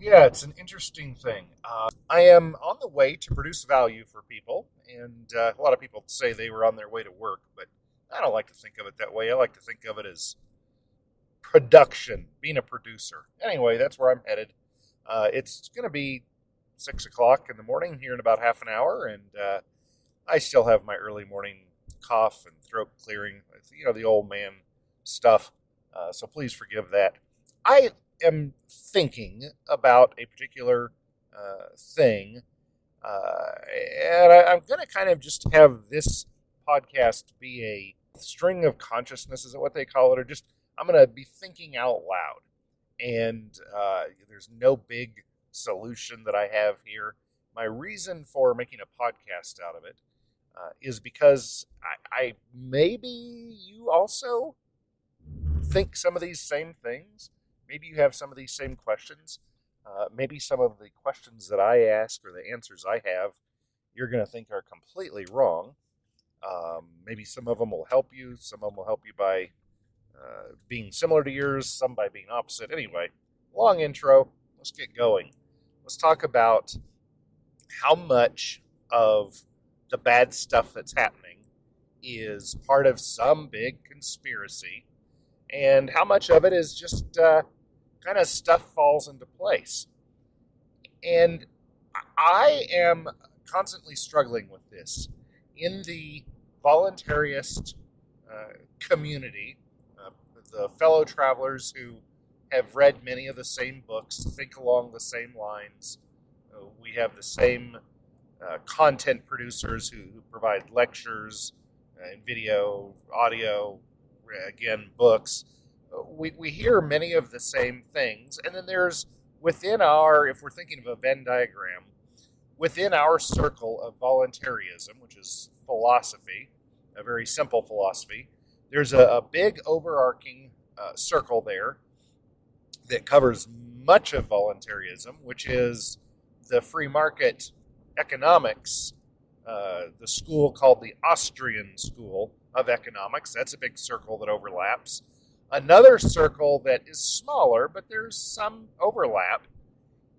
Yeah, it's an interesting thing. Uh, I am on the way to produce value for people, and uh, a lot of people say they were on their way to work, but I don't like to think of it that way. I like to think of it as production, being a producer. Anyway, that's where I'm headed. Uh, it's going to be six o'clock in the morning here in about half an hour, and uh, I still have my early morning cough and throat clearing, you know, the old man stuff. Uh, so please forgive that. I am thinking about a particular uh, thing, uh, and I, I'm going to kind of just have this podcast be a string of consciousness, is it what they call it, or just I'm going to be thinking out loud. And uh, there's no big solution that I have here. My reason for making a podcast out of it uh, is because I, I maybe you also think some of these same things. Maybe you have some of these same questions. Uh, maybe some of the questions that I ask or the answers I have, you're going to think are completely wrong. Um, maybe some of them will help you. Some of them will help you by uh, being similar to yours, some by being opposite. Anyway, long intro. Let's get going. Let's talk about how much of the bad stuff that's happening is part of some big conspiracy and how much of it is just uh, kind of stuff falls into place. And I am constantly struggling with this in the voluntarist uh, community, uh, the fellow travelers who have read many of the same books, think along the same lines. Uh, we have the same uh, content producers who, who provide lectures uh, and video, audio, again, books. We, we hear many of the same things. And then there's within our, if we're thinking of a Venn diagram, within our circle of voluntarism, which is philosophy, a very simple philosophy, there's a, a big overarching uh, circle there that covers much of voluntarism, which is the free market economics, uh, the school called the Austrian School of Economics. That's a big circle that overlaps. Another circle that is smaller, but there's some overlap,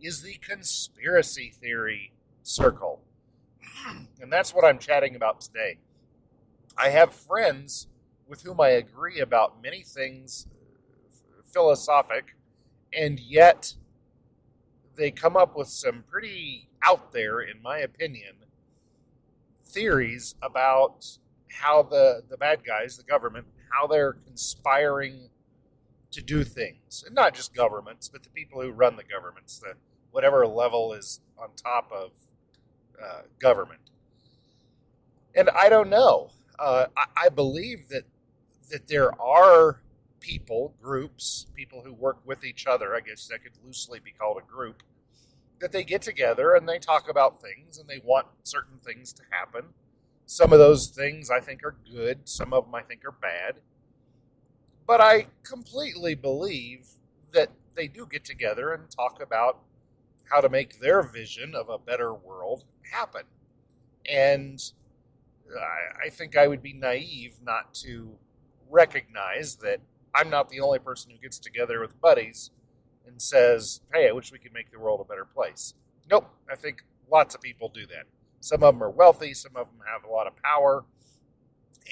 is the conspiracy theory circle. And that's what I'm chatting about today. I have friends with whom I agree about many things uh, philosophic, and yet they come up with some pretty out there, in my opinion, theories about how the, the bad guys, the government, how they're conspiring to do things. And not just governments, but the people who run the governments, the whatever level is on top of uh, government. And I don't know. Uh, I, I believe that that there are people, groups, people who work with each other. I guess that could loosely be called a group that they get together and they talk about things and they want certain things to happen. Some of those things I think are good, some of them I think are bad. But I completely believe that they do get together and talk about how to make their vision of a better world happen. And I think I would be naive not to recognize that I'm not the only person who gets together with buddies and says, hey, I wish we could make the world a better place. Nope, I think lots of people do that. Some of them are wealthy, some of them have a lot of power.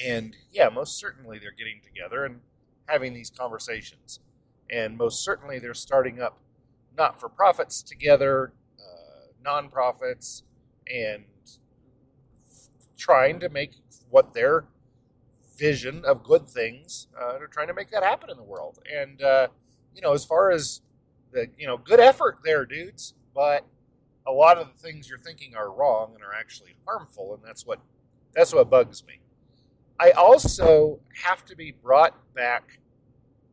And yeah, most certainly they're getting together and having these conversations. And most certainly they're starting up not for profits together, uh, non-profits, and trying to make what their vision of good things, uh, they're trying to make that happen in the world. And, uh, you know, as far as the you know good effort there, dudes. But a lot of the things you're thinking are wrong and are actually harmful, and that's what that's what bugs me. I also have to be brought back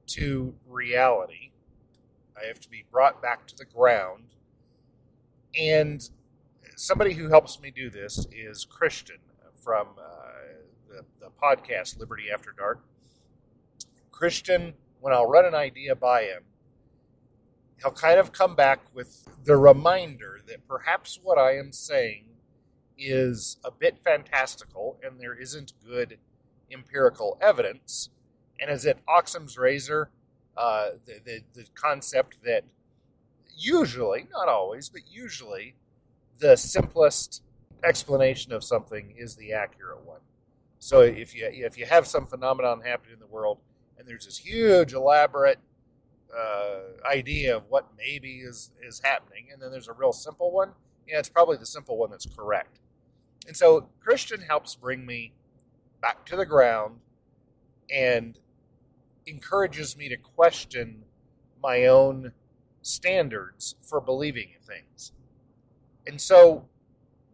to reality. I have to be brought back to the ground. And somebody who helps me do this is Christian from uh, the, the podcast Liberty After Dark. Christian, when I'll run an idea by him, he'll kind of come back with the reminder that perhaps what I am saying is a bit fantastical and there isn't good empirical evidence. And is it Occam's razor, uh, the, the, the concept that usually, not always, but usually, the simplest explanation of something is the accurate one. So if you if you have some phenomenon happening in the world and there's this huge elaborate uh, idea of what maybe is is happening, and then there's a real simple one, yeah, it's probably the simple one that's correct. And so Christian helps bring me back to the ground and encourages me to question my own standards for believing in things. And so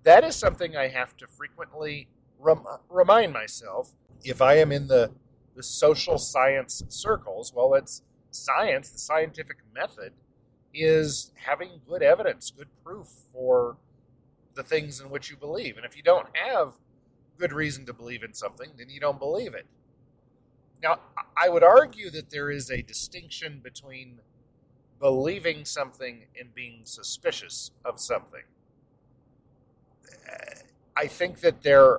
that is something I have to frequently rem- remind myself if I am in the, the social science circles. Well, it's science, the scientific method is having good evidence, good proof for the things in which you believe. And if you don't have good reason to believe in something, then you don't believe it. Now, I would argue that there is a distinction between believing something and being suspicious of something. I think that there,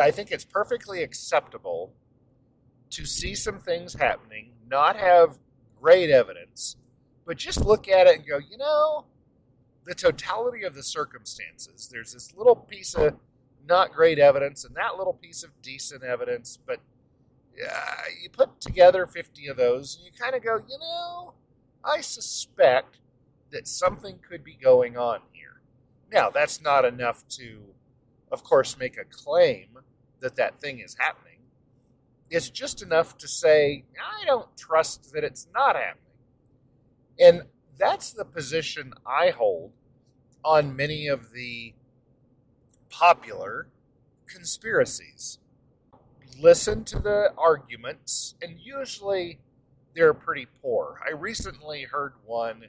I think it's perfectly acceptable to see some things happening, not have great evidence, but just look at it and go, you know, the totality of the circumstances. There's this little piece of not great evidence and that little piece of decent evidence, but uh, you put together 50 of those and you kind of go, you know, I suspect that something could be going on here. Now, that's not enough to, of course, make a claim that that thing is happening. It's just enough to say, I don't trust that it's not happening. And that's the position I hold on many of the popular conspiracies. Listen to the arguments, and usually they're pretty poor. I recently heard one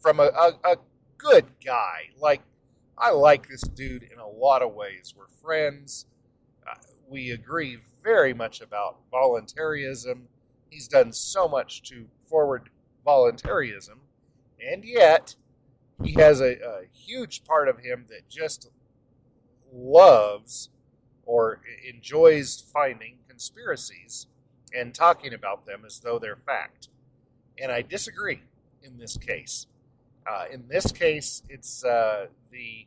from a, a, a good guy. Like, I like this dude in a lot of ways. We're friends. Uh, we agree very much about voluntarism. He's done so much to forward voluntarism, and yet he has a, a huge part of him that just loves or enjoys finding conspiracies and talking about them as though they're fact. And I disagree in this case. Uh, in this case, it's uh, the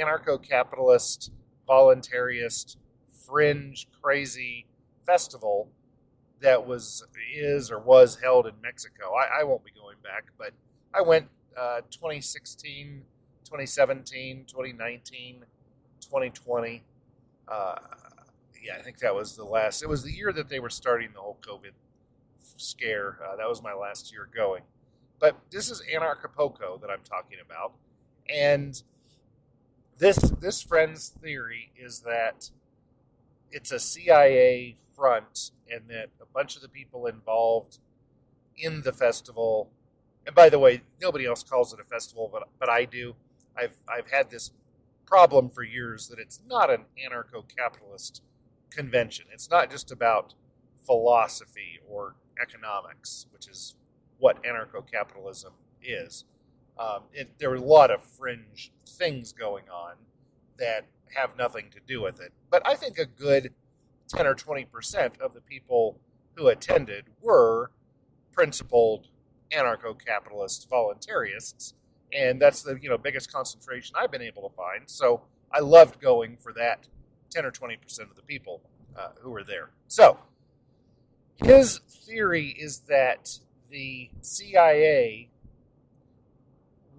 anarcho capitalist, voluntarist, fringe, crazy festival that was, is, or was held in Mexico. I, I won't be going back, but I went uh, 2016, 2017, 2019, 2020. Uh, yeah, I think that was the last. It was the year that they were starting the whole COVID scare. Uh, that was my last year going. But this is Anarchapulco that I'm talking about, and this this friend's theory is that it's a CIA front, and that a bunch of the people involved in the festival. And by the way, nobody else calls it a festival, but but I do. I've I've had this problem for years that it's not an anarcho-capitalist convention. It's not just about philosophy or economics, which is what anarcho-capitalism is. Um, it, there are a lot of fringe things going on that have nothing to do with it. But I think a good 10 or 20 percent of the people who attended were principled anarcho-capitalist voluntarists, and that's the you know biggest concentration I've been able to find. So I loved going for that 10 or 20 percent of the people uh, who were there. So his theory is that the CIA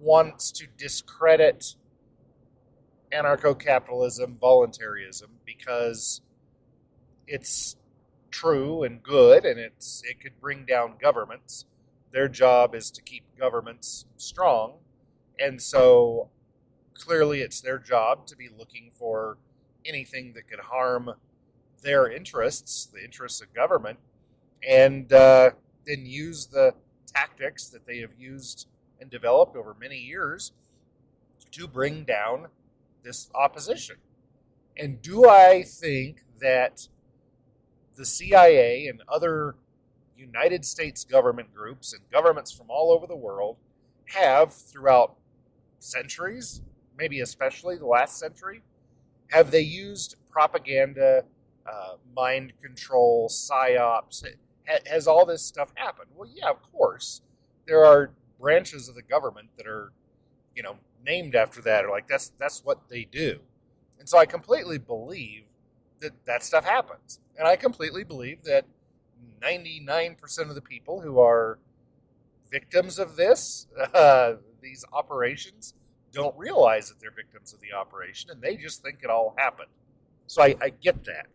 wants to discredit anarcho-capitalism, voluntarism, because it's true and good, and it's it could bring down governments. Their job is to keep governments strong, and so clearly it's their job to be looking for anything that could harm their interests, the interests of government, and uh, then use the tactics that they have used and developed over many years to bring down this opposition. And do I think that the CIA and other United States government groups and governments from all over the world have, throughout centuries, maybe especially the last century, have they used propaganda, uh, mind control, psyops? Has all this stuff happened? Well, yeah, of course. There are branches of the government that are, you know, named after that, or like that's that's what they do. And so I completely believe that that stuff happens, and I completely believe that 99% of the people who are victims of this, uh, these operations, don't realize that they're victims of the operation, and they just think it all happened. So I, I get that.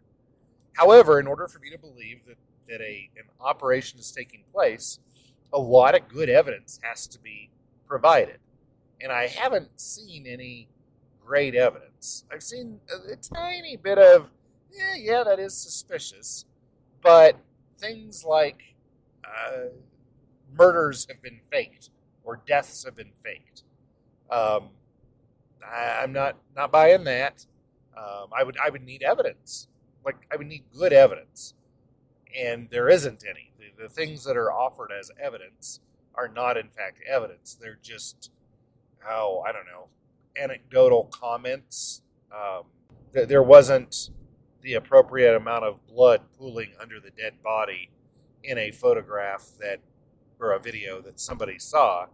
However, in order for me to believe that, that a, an operation is taking place, a lot of good evidence has to be provided. And I haven't seen any great evidence. I've seen a, a tiny bit of, yeah, yeah, that is suspicious. But things like uh, murders have been faked or deaths have been faked. Um, I, am not not buying that. Um, I would I would need evidence. Like I would need good evidence, and there isn't any. The, the things that are offered as evidence are not in fact evidence. They're just oh I don't know anecdotal comments. Um, th- there wasn't the appropriate amount of blood pooling under the dead body in a photograph that or a video that somebody saw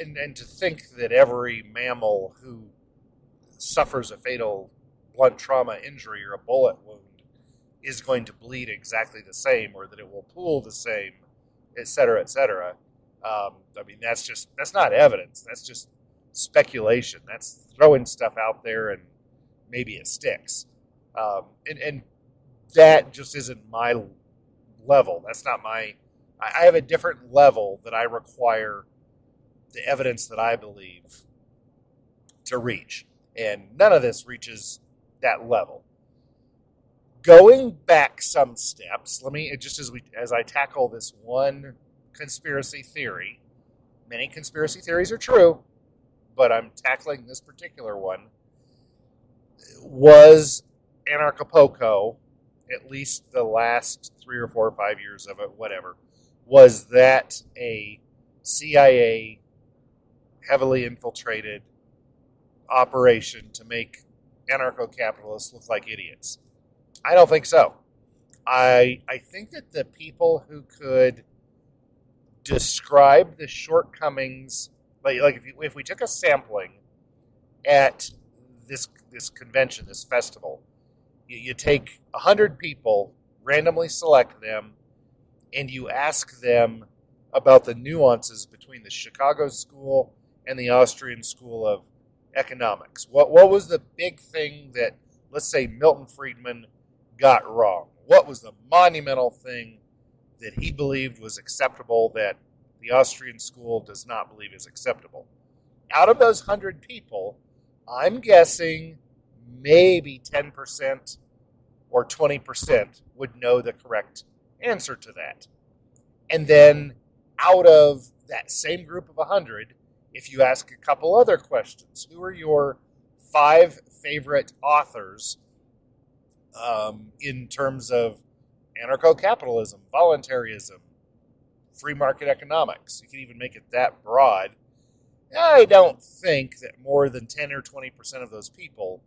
and, and to think that every mammal who suffers a fatal blunt trauma injury or a bullet wound is going to bleed exactly the same or that it will pool the same, et cetera, et cetera. Um, I mean, that's just, that's not evidence. That's just speculation. That's throwing stuff out there and maybe it sticks. Um, and, and that just isn't my level. That's not my, I have a different level that I require the evidence that I believe to reach. And none of this reaches that level. Going back some steps, let me just as we as I tackle this one conspiracy theory, many conspiracy theories are true, but I'm tackling this particular one. Was Anarchapulco, at least the last three or four or five years of it, whatever, was that a CIA heavily infiltrated operation to make anarcho capitalists look like idiots? I don't think so. I I think that the people who could describe the shortcomings, like like if, you, if we took a sampling at this this convention, this festival, you, you take hundred people, randomly select them, and you ask them about the nuances between the Chicago School and the Austrian School of Economics. What what was the big thing that let's say Milton Friedman got wrong? What was the monumental thing that he believed was acceptable that the Austrian school does not believe is acceptable? Out of those 100 people, I'm guessing maybe 10% or 20% would know the correct answer to that. And then out of that same group of 100, if you ask a couple other questions. Who are your five favorite authors um, in terms of anarcho capitalism, voluntarism, free market economics? You can even make it that broad. I don't think that more than 10 or 20% of those people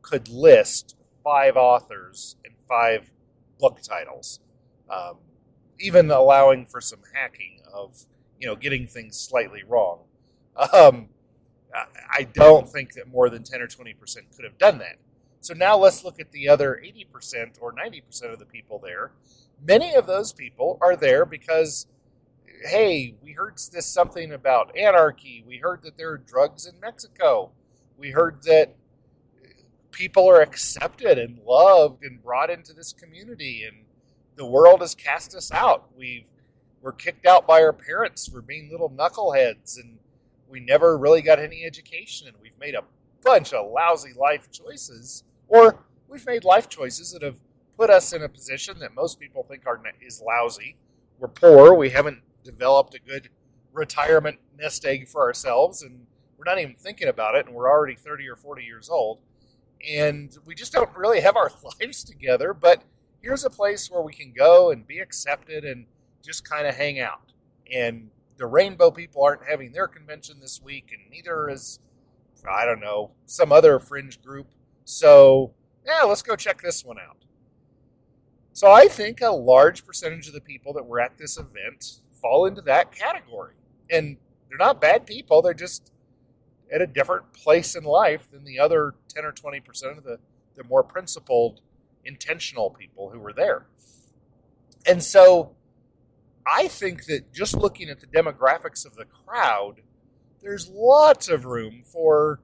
could list five authors and five book titles, um, even allowing for some hacking of you know getting things slightly wrong. Um, I don't think that more than 10 or 20% could have done that. So now let's look at the other 80% or 90% of the people there. Many of those people are there because, hey, we heard this something about anarchy. We heard that there are drugs in Mexico. We heard that people are accepted and loved and brought into this community, and the world has cast us out. We've we're kicked out by our parents for being little knuckleheads and we never really got any education and we've made a bunch of lousy life choices or we've made life choices that have put us in a position that most people think are is lousy. We're poor. We haven't developed a good retirement nest egg for ourselves and we're not even thinking about it and we're already 30 or 40 years old. And we just don't really have our lives together. But here's a place where we can go and be accepted and just kind of hang out. And the Rainbow people aren't having their convention this week, and neither is, I don't know, some other fringe group. So, yeah, let's go check this one out. So, I think a large percentage of the people that were at this event fall into that category. And they're not bad people, they're just at a different place in life than the other 10 or 20% of the, the more principled, intentional people who were there. And so I think that just looking at the demographics of the crowd, there's lots of room for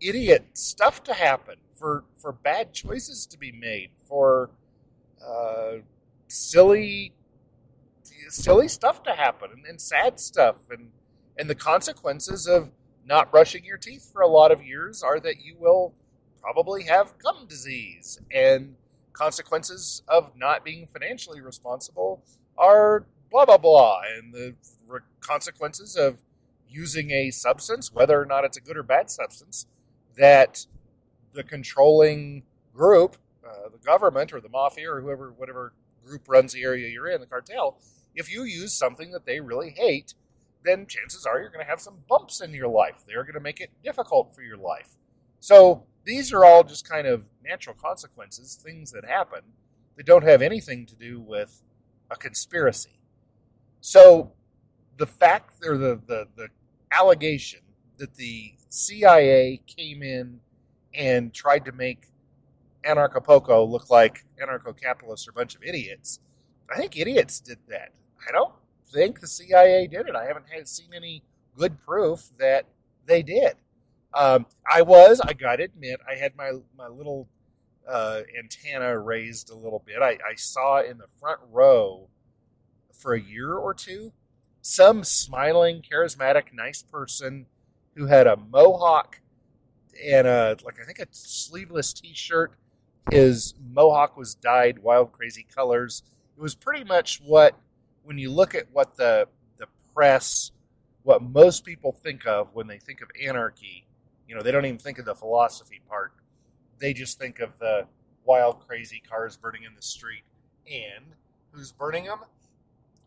idiot stuff to happen, for, for bad choices to be made, for uh, silly silly stuff to happen and, and sad stuff and and the consequences of not brushing your teeth for a lot of years are that you will probably have gum disease and consequences of not being financially responsible are blah blah blah and the consequences of using a substance whether or not it's a good or bad substance that the controlling group uh, the government or the mafia or whoever whatever group runs the area you're in the cartel if you use something that they really hate then chances are you're going to have some bumps in your life. They're going to make it difficult for your life. So these are all just kind of natural consequences, things that happen that don't have anything to do with a conspiracy. So the fact or the, the, the allegation that the CIA came in and tried to make Anarchapulco look like anarcho capitalists are a bunch of idiots. I think idiots did that. I don't think the CIA did it. I haven't had, seen any good proof that they did. Um, I was, I got to admit, I had my, my little uh, antenna raised a little bit. I, I saw in the front row for a year or two some smiling, charismatic, nice person who had a mohawk and a, like, I think a sleeveless t shirt. His mohawk was dyed wild, crazy colors. It was pretty much what when you look at what the the press, what most people think of when they think of anarchy, you know, they don't even think of the philosophy part. They just think of the wild, crazy cars burning in the street. And who's burning them?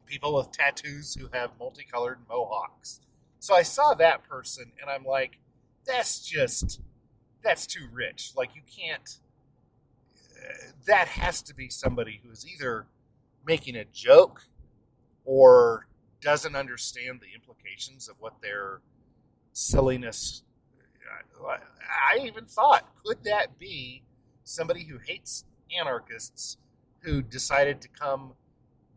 People with tattoos who have multicolored mohawks. So I saw that person and I'm like, that's just, that's too rich. Like, you can't, uh, that has to be somebody who is either making a joke or doesn't understand the implications of what their silliness. I even thought, could that be somebody who hates anarchists who decided to come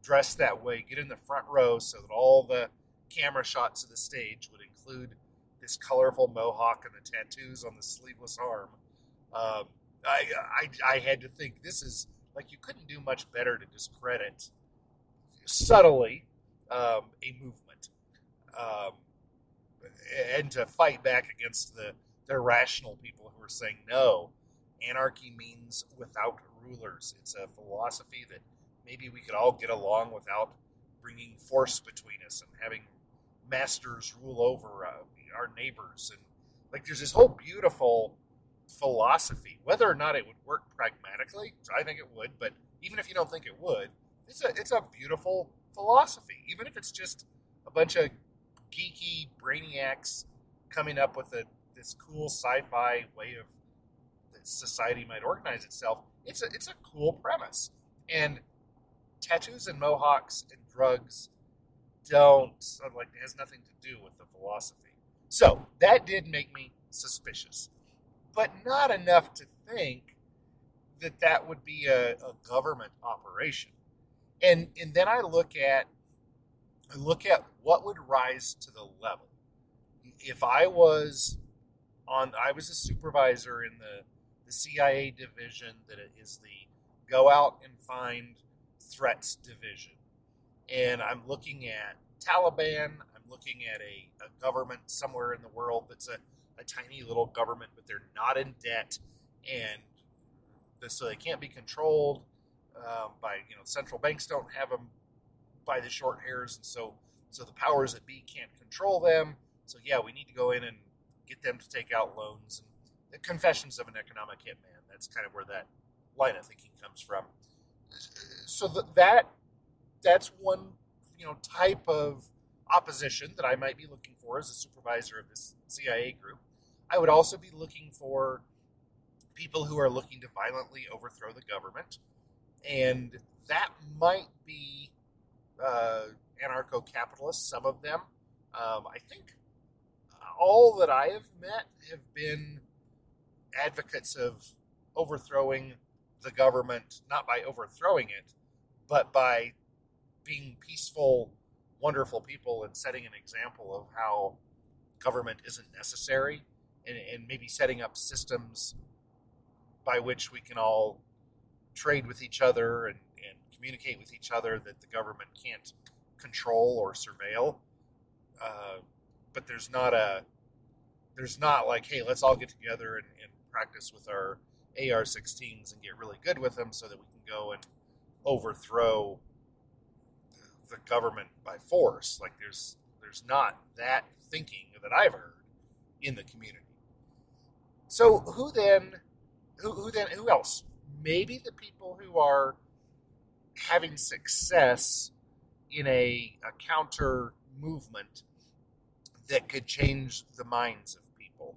dressed that way, get in the front row so that all the camera shots of the stage would include this colorful mohawk and the tattoos on the sleeveless arm? Um, I, I, I had to think this is like you couldn't do much better to discredit subtly um, a movement um, and to fight back against the, the irrational people who are saying no. Anarchy means without rulers. It's a philosophy that maybe we could all get along without bringing force between us and having masters rule over uh, our neighbors. And like, there's this whole beautiful philosophy. Whether or not it would work pragmatically, I think it would. But even if you don't think it would, it's a it's a beautiful philosophy, even if it's just a bunch of geeky brainiacs coming up with a this cool sci-fi way of society might organize itself. It's a it's a cool premise, and tattoos and mohawks and drugs don't like it has nothing to do with the philosophy. So that did make me suspicious, but not enough to think that that would be a, a government operation and and then I look at I look at what would rise to the level. If I was on, I was a supervisor in the the CIA division that is the go out and find threats division, and I'm looking at Taliban. I'm looking at a, a government somewhere in the world that's a, a tiny little government, but they're not in debt, and so they can't be controlled um, by you know central banks don't have them by the short hairs, and so so the powers that be can't control them. So yeah, we need to go in and get them to take out loans. And the confessions of an economic hitman. That's kind of where that line of thinking comes from. So that that's one you know type of opposition that I might be looking for as a supervisor of this CIA group. I would also be looking for people who are looking to violently overthrow the government and that might be uh, anarcho capitalists, some of them. Um, I think all that I have met have been advocates of overthrowing the government, not by overthrowing it, but by being peaceful, wonderful people and setting an example of how government isn't necessary and, and maybe setting up systems by which we can all trade with each other and, and communicate with each other that the government can't control or surveil. Uh, but there's not a there's not like, hey, let's all get together and, and practice with our AR-16s and get really good with them so that we can go and overthrow the government by force. Like there's there's not that thinking that I've heard in the community. So who then who, who then who else? Maybe the people who are having success in a, a counter movement that could change the minds of people.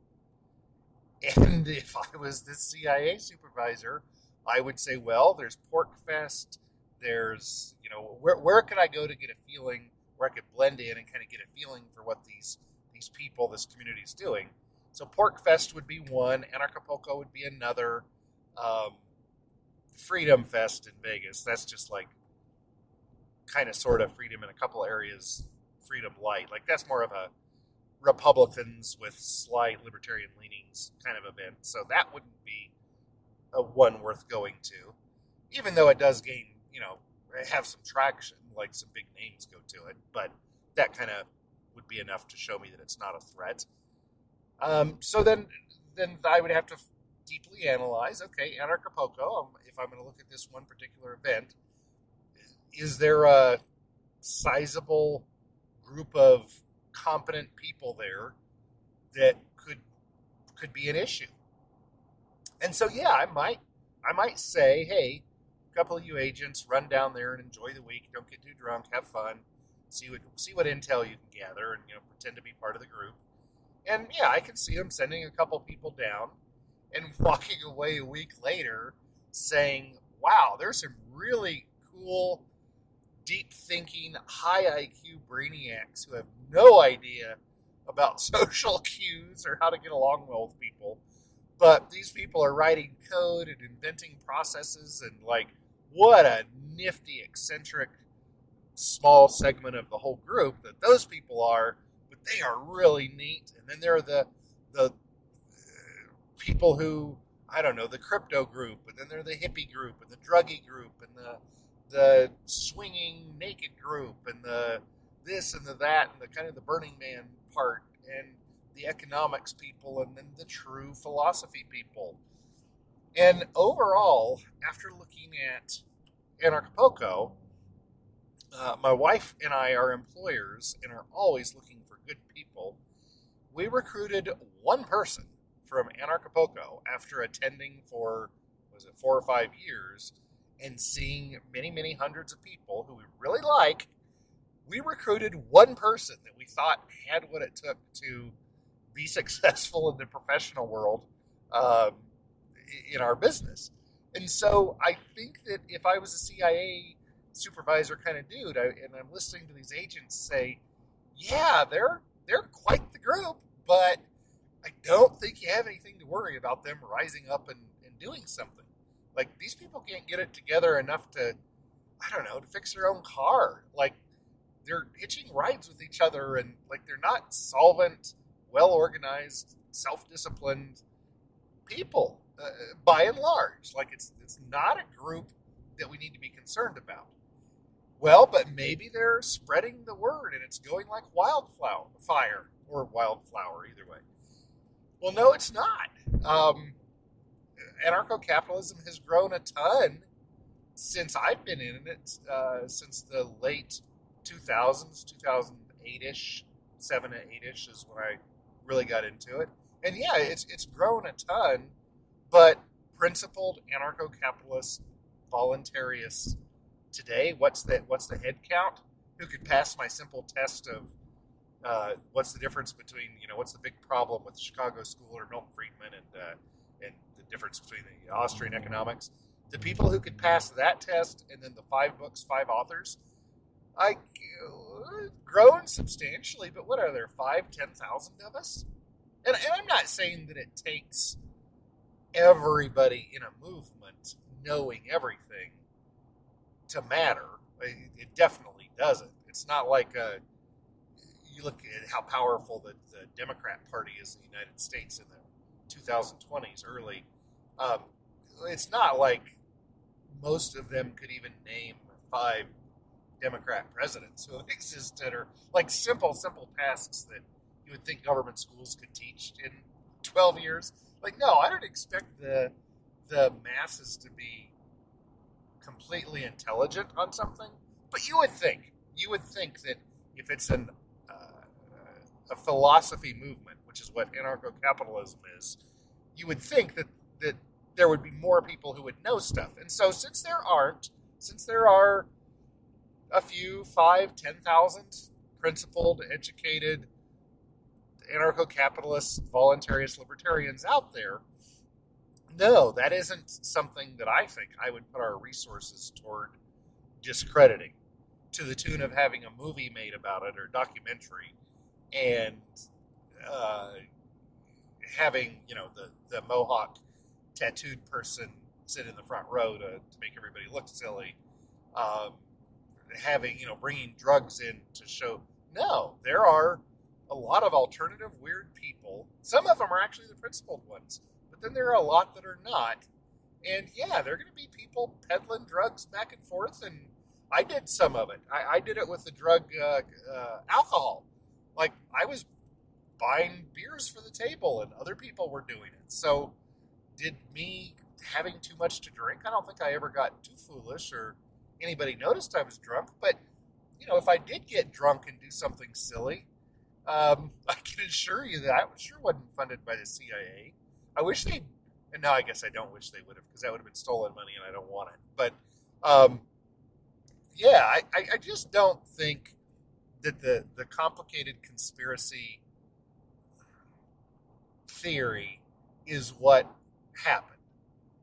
And if I was the CIA supervisor, I would say, well, there's PorcFest. There's, you know, where, where could I go to get a feeling where I could blend in and kind of get a feeling for what these these people, this community is doing? So PorcFest would be one. Anarchapulco would be another. Um, Freedom Fest in Vegas. That's just like kind of sort of freedom in a couple areas, freedom light. Like that's more of a Republicans with slight libertarian leanings kind of event. So that wouldn't be a one worth going to, even though it does gain, you know, have some traction, like some big names go to it. But that kind of would be enough to show me that it's not a threat. Um, so then, then I would have to deeply analyze. Okay, Anarchapulco. Um, if I'm going to look at this one particular event, is there a sizable group of competent people there that could could be an issue? And so, yeah, I might I might say, hey, couple of you agents, run down there and enjoy the week. Don't get too drunk. Have fun. See what see what intel you can gather, and you know, pretend to be part of the group. And yeah, I can see them sending a couple people down and walking away a week later saying, wow, there's some really cool, deep thinking, high IQ brainiacs who have no idea about social cues or how to get along well with people. But these people are writing code and inventing processes, and like, what a nifty, eccentric, small segment of the whole group that those people are. But they are really neat. And then there are the the people who I don't know the crypto group, and then they're the hippie group, and the druggy group, and the the swinging naked group, and the this and the that, and the kind of the Burning Man part, and the economics people, and then the true philosophy people. And overall, after looking at Anarchapulco, uh, my wife and I are employers and are always looking for good people. We recruited one person from Anarchapulco after attending for was it four or five years and seeing many many hundreds of people who we really like we recruited one person that we thought had what it took to be successful in the professional world um, in our business and so i think that if i was a cia supervisor kind of dude I, and i'm listening to these agents say yeah they're they're quite the group but I don't think you have anything to worry about them rising up and, and doing something. Like these people can't get it together enough to, I don't know, to fix their own car. Like they're hitching rides with each other and like they're not solvent, well organized, self disciplined people uh, by and large. Like it's it's not a group that we need to be concerned about. Well, but maybe they're spreading the word and it's going like wildflower fire or wildflower either way. Well, no, it's not. Um, Anarcho capitalism has grown a ton since I've been in it, uh, since the late 2000s, 2008 ish, 7 to 8 ish is when I really got into it. And yeah, it's, it's grown a ton, but principled anarcho capitalist voluntarists today, what's the, what's the head count? Who could pass my simple test of uh, what's the difference between you know what's the big problem with the Chicago School or Milton Friedman and uh, and the difference between the Austrian economics. The people who could pass that test and then the five books, five authors, I uh, grown substantially, but what are there five, ten thousand of us? And, and I'm not saying that it takes everybody in a movement knowing everything to matter. It definitely doesn't. It's not like a, you look at how powerful the, the Democrat Party is in the United States in the 2020s, early. Um, it's not like most of them could even name five Democrat presidents who have existed, or like simple, simple tasks that you would think government schools could teach in 12 years. Like, no, I don't expect the the masses to be completely intelligent on something, but you would think you would think that if it's an uh, a philosophy movement, which is what anarcho-capitalism is, you would think that that there would be more people who would know stuff. And so, since there aren't, since there are a few, five, ten thousand principled, educated, anarcho-capitalist, voluntarist libertarians out there, no, that isn't something that I think I would put our resources toward discrediting to the tune of having a movie made about it or documentary and uh, having, you know, the, the Mohawk tattooed person sit in the front row to, to make everybody look silly. Um, having, you know, bringing drugs in to show. No, there are a lot of alternative weird people. Some of them are actually the principled ones but then there are a lot that are not. And yeah, there are going to be people peddling drugs back and forth, and I did some of it. I, I did it with the drug uh, uh, alcohol. Like I was buying beers for the table, and other people were doing it. So, did me having too much to drink? I don't think I ever got too foolish, or anybody noticed I was drunk. But you know, if I did get drunk and do something silly, um, I can assure you that I sure wasn't funded by the CIA. I wish they. And now I guess I don't wish they would have because that would have been stolen money, and I don't want it. But um, yeah, I, I just don't think that the the complicated conspiracy theory is what happened.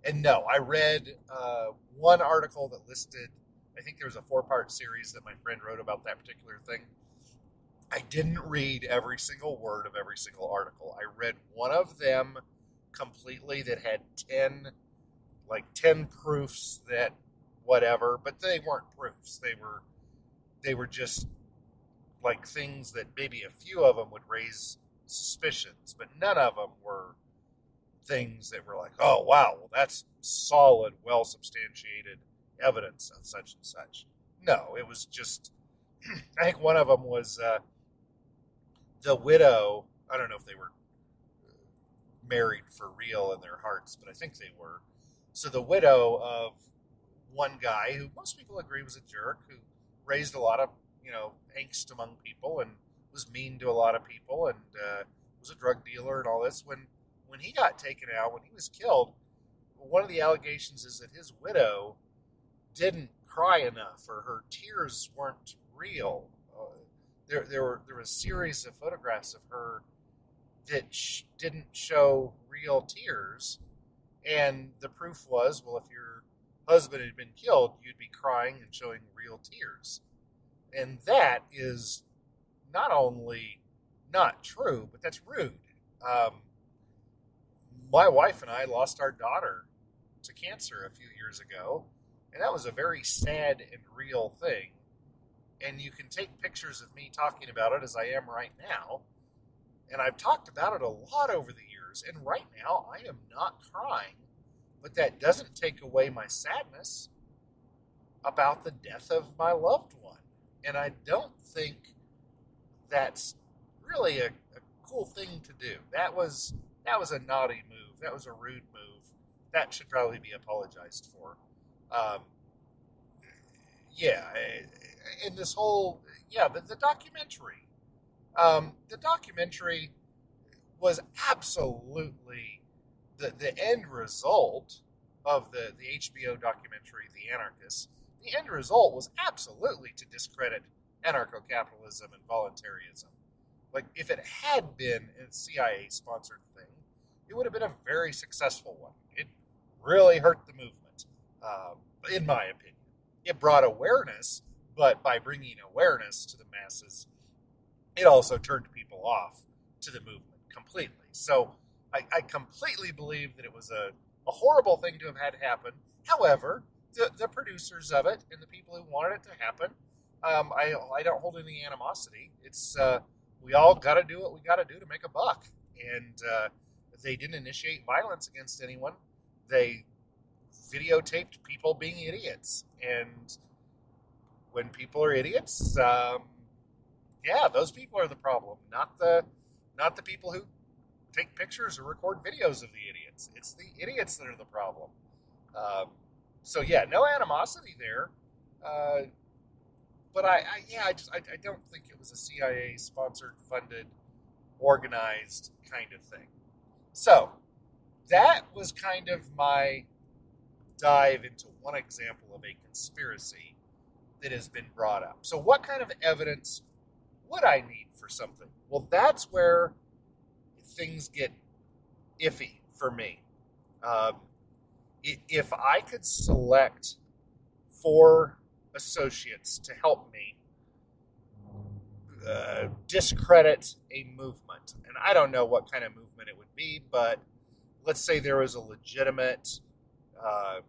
And no, I read uh, one article that listed. I think there was a four part series that my friend wrote about that particular thing. I didn't read every single word of every single article. I read one of them completely that had 10 like 10 proofs that whatever but they weren't proofs they were they were just like things that maybe a few of them would raise suspicions but none of them were things that were like oh wow well that's solid well substantiated evidence of such and such no it was just i think one of them was uh, the widow i don't know if they were married for real in their hearts, but I think they were. So the widow of one guy who most people agree was a jerk, who raised a lot of you know angst among people and was mean to a lot of people and uh, was a drug dealer and all this. When when he got taken out, when he was killed, one of the allegations is that his widow didn't cry enough or her tears weren't real. Uh, there, there were there was a series of photographs of her that sh- didn't show real tears. And the proof was, well, if your husband had been killed, you'd be crying and showing real tears. And that is not only not true, but that's rude. Um, my wife and I lost our daughter to cancer a few years ago, and that was a very sad and real thing. And you can take pictures of me talking about it as I am right now, and I've talked about it a lot over the years. And right now, I am not crying. But that doesn't take away my sadness about the death of my loved one. And I don't think that's really a, a cool thing to do. That was that was a naughty move. That was a rude move. That should probably be apologized for. Um, yeah, in this whole yeah, the, the documentary um, the documentary was absolutely the, the end result of the, the HBO documentary, The Anarchists. The end result was absolutely to discredit anarcho capitalism and voluntarism. Like, if it had been a CIA sponsored thing, it would have been a very successful one. It really hurt the movement, um, in my opinion. It brought awareness but by bringing awareness to the masses, it also turned people off to the movement completely. So I, I completely believe that it was a, a horrible thing to have had happen. However, the, the producers of it and the people who wanted it to happen, um, I, I don't hold any animosity. It's uh, we all got to do what we got to do to make a buck, and uh, they didn't initiate violence against anyone. They videotaped people being idiots, and when people are idiots, um, yeah, those people are the problem, not the not the people who take pictures or record videos of the idiots. It's the idiots that are the problem. Um, so yeah, no animosity there. Uh, but I, I, yeah, I just I, I don't think it was a CIA sponsored, funded, organized kind of thing. So that was kind of my dive into one example of a conspiracy that has been brought up. So what kind of evidence would I need for something? Well, that's where things get iffy for me. Um, if I could select four associates to help me uh, discredit a movement, and I don't know what kind of movement it would be, but let's say there was a legitimate, uh,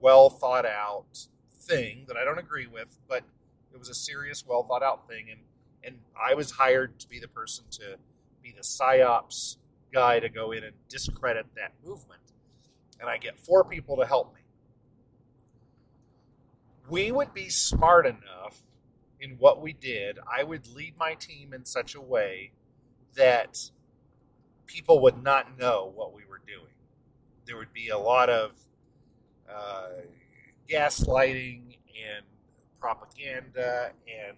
well thought out thing that I don't agree with, but it was a serious, well thought out thing, and and I was hired to be the person to be the psyops guy to go in and discredit that movement. And I get four people to help me. We would be smart enough in what we did. I would lead my team in such a way that people would not know what we were doing. There would be a lot of uh, gaslighting and propaganda and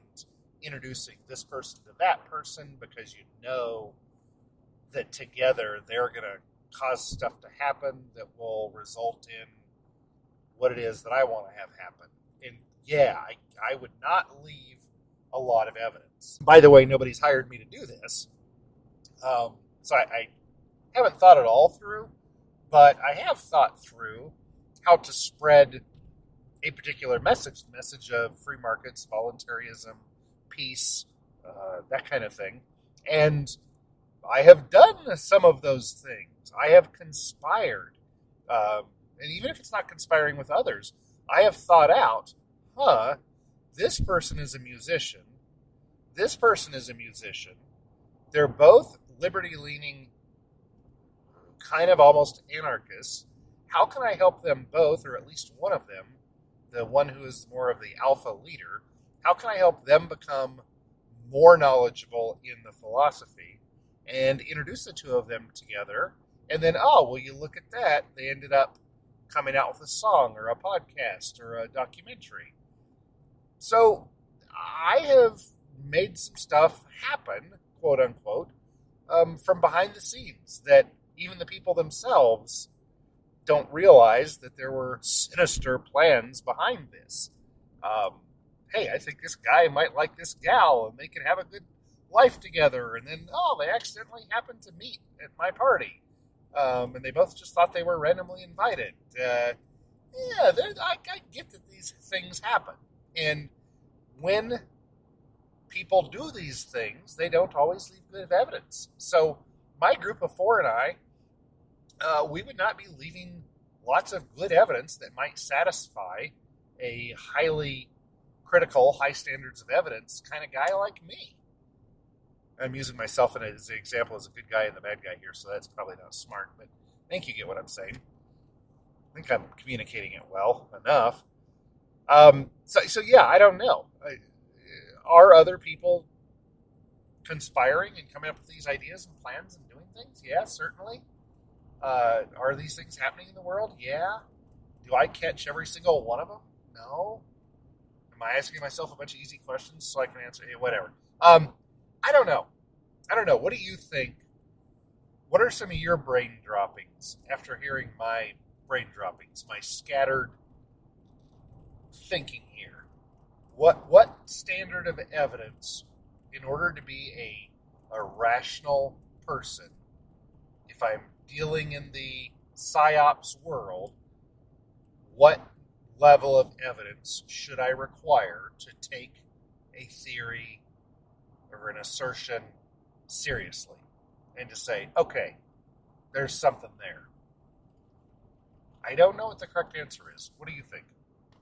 introducing this person to that person because you know that together they're going to cause stuff to happen that will result in what it is that I want to have happen. And yeah, I, I would not leave a lot of evidence. By the way, nobody's hired me to do this. Um, so I, I haven't thought it all through, but I have thought through how to spread a particular message, message of free markets, voluntarism, peace, uh, that kind of thing. And I have done some of those things. I have conspired. Um, and even if it's not conspiring with others, I have thought out, huh, this person is a musician. This person is a musician. They're both liberty leaning, kind of almost anarchists. How can I help them both, or at least one of them, the one who is more of the alpha leader, how can I help them become more knowledgeable in the philosophy and introduce the two of them together? And then, oh, well, you look at that, they ended up coming out with a song or a podcast or a documentary. So I have made some stuff happen, quote unquote, um, from behind the scenes that even the people themselves don't realize that there were sinister plans behind this. Um, hey, I think this guy might like this gal and they can have a good life together. And then, oh, they accidentally happened to meet at my party. Um, and they both just thought they were randomly invited. Uh, yeah, I, I get that these things happen. And when people do these things, they don't always leave good evidence. So, my group of four and I, uh, we would not be leaving lots of good evidence that might satisfy a highly critical, high standards of evidence kind of guy like me. I'm using myself as an example as a good guy and the bad guy here, so that's probably not smart, but I think you get what I'm saying. I think I'm communicating it well enough. Um, so, so yeah, I don't know. Are other people conspiring and coming up with these ideas and plans and doing things? Yeah, certainly. Uh, are these things happening in the world? Yeah. Do I catch every single one of them? No. Am I asking myself a bunch of easy questions so I can answer? Hey, whatever. Um, I don't know. I don't know. What do you think? What are some of your brain droppings after hearing my brain droppings, my scattered thinking here? What what standard of evidence, in order to be a a rational person, if I'm dealing in the psyops world, what level of evidence should I require to take a theory or an assertion seriously and to say, okay, there's something there? I don't know what the correct answer is. What do you think?